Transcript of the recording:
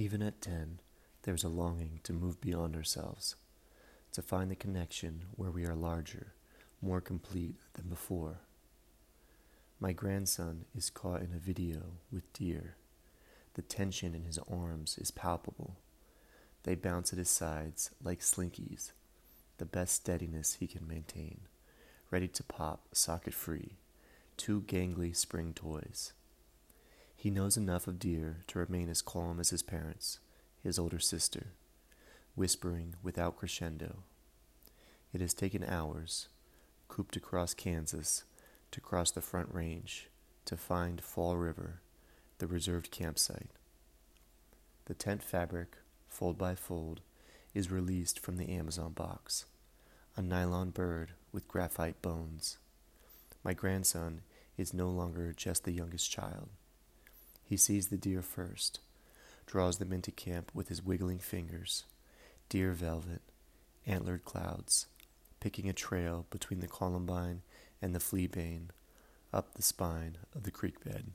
Even at 10, there's a longing to move beyond ourselves, to find the connection where we are larger, more complete than before. My grandson is caught in a video with deer. The tension in his arms is palpable. They bounce at his sides like slinkies, the best steadiness he can maintain, ready to pop socket free, two gangly spring toys. He knows enough of deer to remain as calm as his parents, his older sister, whispering without crescendo. It has taken hours, cooped across Kansas, to cross the Front Range, to find Fall River, the reserved campsite. The tent fabric, fold by fold, is released from the Amazon box, a nylon bird with graphite bones. My grandson is no longer just the youngest child. He sees the deer first, draws them into camp with his wiggling fingers, deer velvet, antlered clouds, picking a trail between the columbine and the fleabane up the spine of the creek bed.